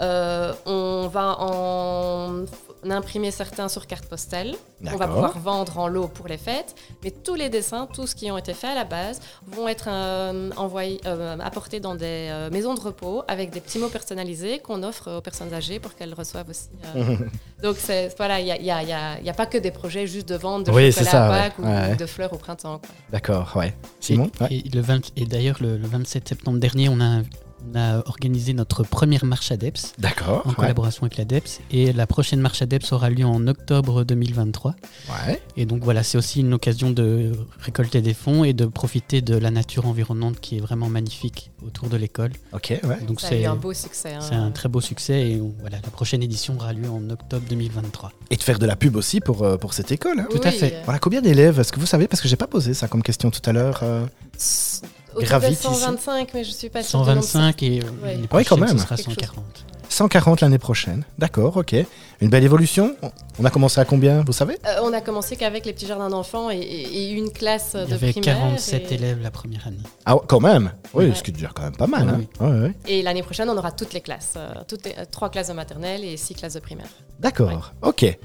Euh, on va en imprimer certains sur carte postale. On va pouvoir vendre en lot pour les fêtes, mais tous les dessins, tous qui ont été faits à la base, vont être euh, envoyés, euh, apportés dans des euh, maisons de repos avec des petits mots personnalisés qu'on offre aux personnes âgées pour qu'elles reçoivent aussi. euh, [laughs] donc voilà, il n'y a, il y a- il y a- il y a pas que des projets juste de vente de Oui, chocolat ça, à ouais. Pâques ou Ouais. de fleurs au printemps. D'accord, ouais. Simon et, Ouais. et le 20 et d'ailleurs, le, le 27 septembre dernier, on a on a organisé notre première marche ADEPS D'accord. en ouais. collaboration avec l'ADEPS. Et la prochaine marche ADEPS aura lieu en octobre 2023. Ouais. Et donc voilà, c'est aussi une occasion de récolter des fonds et de profiter de la nature environnante qui est vraiment magnifique autour de l'école. Ok, ouais. Donc c'est un beau succès. hein. c'est un très beau succès et on- voilà, la prochaine édition aura lieu en octobre 2023. Et de faire de la pub aussi pour, euh, pour cette école. hein. tout à fait. Voilà, combien d'élèves Est-ce que vous savez Parce que j'ai pas posé ça comme question tout à l'heure. euh. Gravite ici. 125, mais je suis pas nombre 125 et euh, Ouais. l'année Ouais, quand prochaine, même. ce sera Quelque chose. 140. 140 l'année prochaine. D'accord, ok. Une belle évolution. On a commencé à combien, vous savez Euh, on a commencé qu'avec les petits jardins d'enfants et, une classe Il y de avait primaire. 47 et, élèves la première année. Ah, quand même Oui, Ouais. ce qui est déjà quand même pas mal. hein. Oui, Ouais, ouais. et l'année prochaine, on aura toutes les classes. euh, toutes les, euh, trois classes de maternelle et six classes de primaire. D'accord, ok.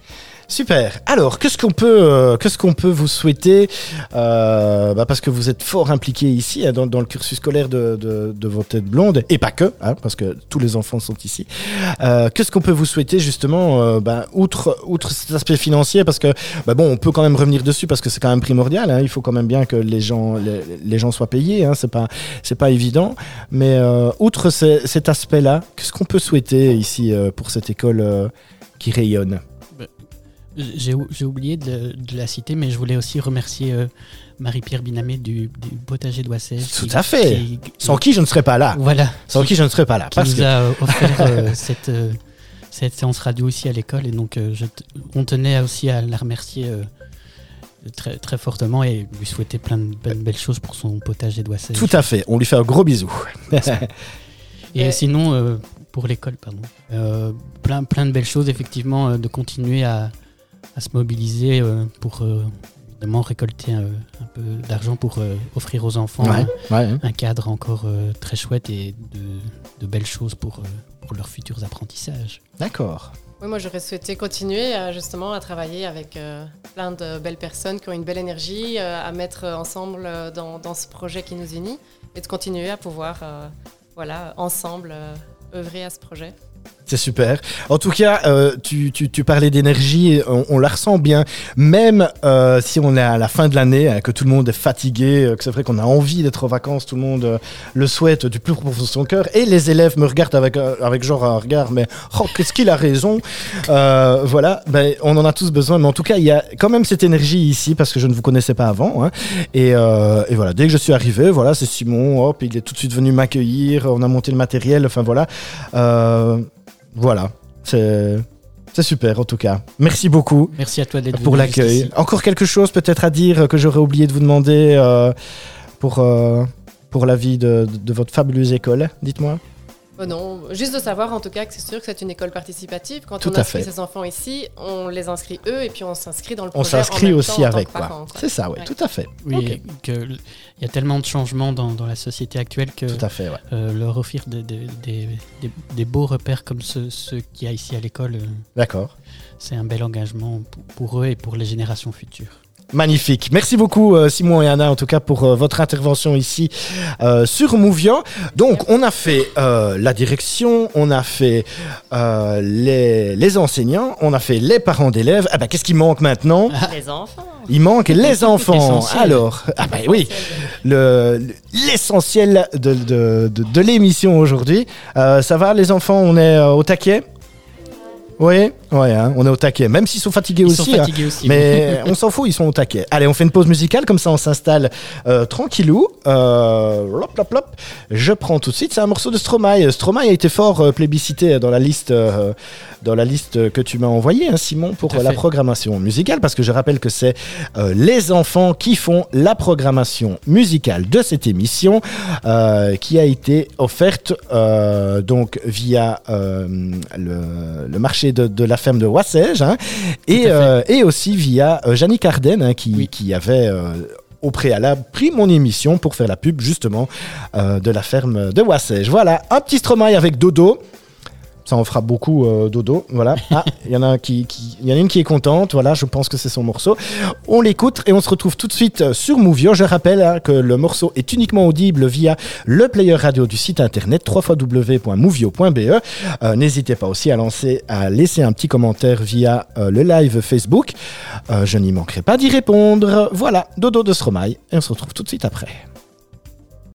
Super. Alors, qu'est-ce qu'on peut, euh, qu'est-ce qu'on peut vous souhaiter euh, bah, Parce que vous êtes fort impliqué ici hein, dans, dans le cursus scolaire de, de, de vos têtes blondes, et pas que, hein, parce que tous les enfants sont ici. Euh, qu'est-ce qu'on peut vous souhaiter justement, euh, bah, outre, outre cet aspect financier Parce que, bah, bon, on peut quand même revenir dessus parce que c'est quand même primordial. hein, il faut quand même bien que les gens, les, les gens soient payés. Hein, c'est pas, c'est pas évident. Mais euh, outre ce- cet aspect-là, qu'est-ce qu'on peut souhaiter ici euh, pour cette école qui rayonne? J'ai ou- j'ai oublié de, de la citer, mais je voulais aussi remercier Marie-Pierre Binamé du, du potager d'Oissège. Tout à fait. Sans qui je ne serais pas là. Voilà. Sans qui je ne serais pas là. qui Parce nous que... a offert cette, cette séance radio ici à l'école. Et donc, euh, je t- on tenait aussi à la remercier euh, très, très fortement et lui souhaiter plein de bonnes belles choses pour son potager d'Oissège. Tout à fait. On lui fait un gros bisou. [laughs] Et Euh, sinon, euh, pour l'école, pardon, euh, plein, plein de belles choses, effectivement, euh, de continuer à, à se mobiliser euh, pour euh, évidemment récolter un, un peu d'argent pour euh, offrir aux enfants ouais. ouais. un cadre encore euh, très chouette et de, de belles choses pour, euh, pour leurs futurs apprentissages. D'accord. Oui, moi, j'aurais souhaité continuer à, justement à travailler avec euh, plein de belles personnes qui ont une belle énergie, euh, à mettre ensemble euh, dans, dans ce projet qui nous unit et de continuer à pouvoir, euh, voilà, ensemble, euh, œuvrer à ce projet. C'est super. En tout cas, euh, tu, parlais d'énergie, on, on la ressent bien. Même euh, si on est à la fin de l'année, hein, que tout le monde est fatigué, euh, que c'est vrai qu'on a envie d'être en vacances, tout le monde le souhaite du plus profond de son cœur. Et les élèves me regardent avec, genre un regard, mais oh, qu'est-ce qu'il a raison? Voilà, ben, on en a tous besoin. Mais en tout cas, il y a quand même cette énergie ici parce que je ne vous connaissais pas avant. hein. Et, et voilà, dès que je suis arrivé, voilà, c'est Simon, hop, il est tout de suite venu m'accueillir, on a monté le matériel, enfin voilà. Voilà, c'est c'est super en tout cas. Merci beaucoup Merci à toi d'être pour l'accueil. Encore quelque chose peut-être à dire que j'aurais oublié de vous demander euh, pour, euh, pour la vie de, de votre fabuleuse école Dites-moi? Oh non, juste de savoir en tout cas que c'est sûr que c'est une école participative. Quand Tout on inscrit ses enfants ici, on les inscrit eux et puis on s'inscrit dans le On projet. en s'inscrit même aussi avec. C'est ça, oui, Ouais. tout à fait. Oui, que il y a tellement de changements dans, dans la société actuelle que Tout à fait, ouais. euh, leur offrir des, des, des- des- des beaux repères comme ceux, ceux qu'il y a ici à l'école, euh, D'accord. c'est un bel engagement pour, pour eux et pour les générations futures. Magnifique. Merci beaucoup euh, Simon et Anna en tout cas pour euh, votre intervention ici euh, sur Mouvia. Donc on a fait euh, la direction, on a fait euh, les, les enseignants, on a fait les parents d'élèves. Ah bah qu'est-ce qui manque maintenant? Les enfants. Il manque les enfants. Alors, ah bah oui, le- le- l'essentiel de, de, de, de l'émission aujourd'hui. Ça va les enfants, on est au taquet? Oui, ouais, hein, on est au taquet, même s'ils sont fatigués Ils aussi. sont hein. aussi. Mais [laughs] on s'en fout, ils sont au taquet. Allez, on fait une pause musicale, comme ça on s'installe euh, tranquillou. Euh, lop, lop, lop. Je prends tout de suite, c'est un morceau de Stromae. Stromae a été fort euh, plébiscité dans la liste, euh, dans la liste que tu m'as envoyée, hein, Simon, pour la fait. programmation musicale, parce que je rappelle que c'est les enfants qui font la programmation musicale de cette émission, qui a été offerte donc via le, le marché de, de la ferme de Wassège, hein, et, euh, et aussi via euh, Jannick Arden, hein, qui, Oui. qui avait euh, au préalable pris mon émission pour faire la pub justement euh, de la ferme de Wassège. Voilà, un petit Stromae avec Dodo. Ça en fera beaucoup euh, dodo, voilà. [laughs] Ah, il y en a un qui, qui- il y en a une qui est contente, voilà. Je pense que c'est son morceau. On l'écoute et on se retrouve tout de suite euh, sur Movio. Je rappelle hein, que le morceau est uniquement audible via le player radio du site internet www.movio.be. Euh, N'hésitez pas aussi à lancer, à laisser un petit commentaire via euh, le live Facebook. Je n'y manquerai pas d'y répondre. Voilà, dodo de Stromae et on se retrouve tout de suite après.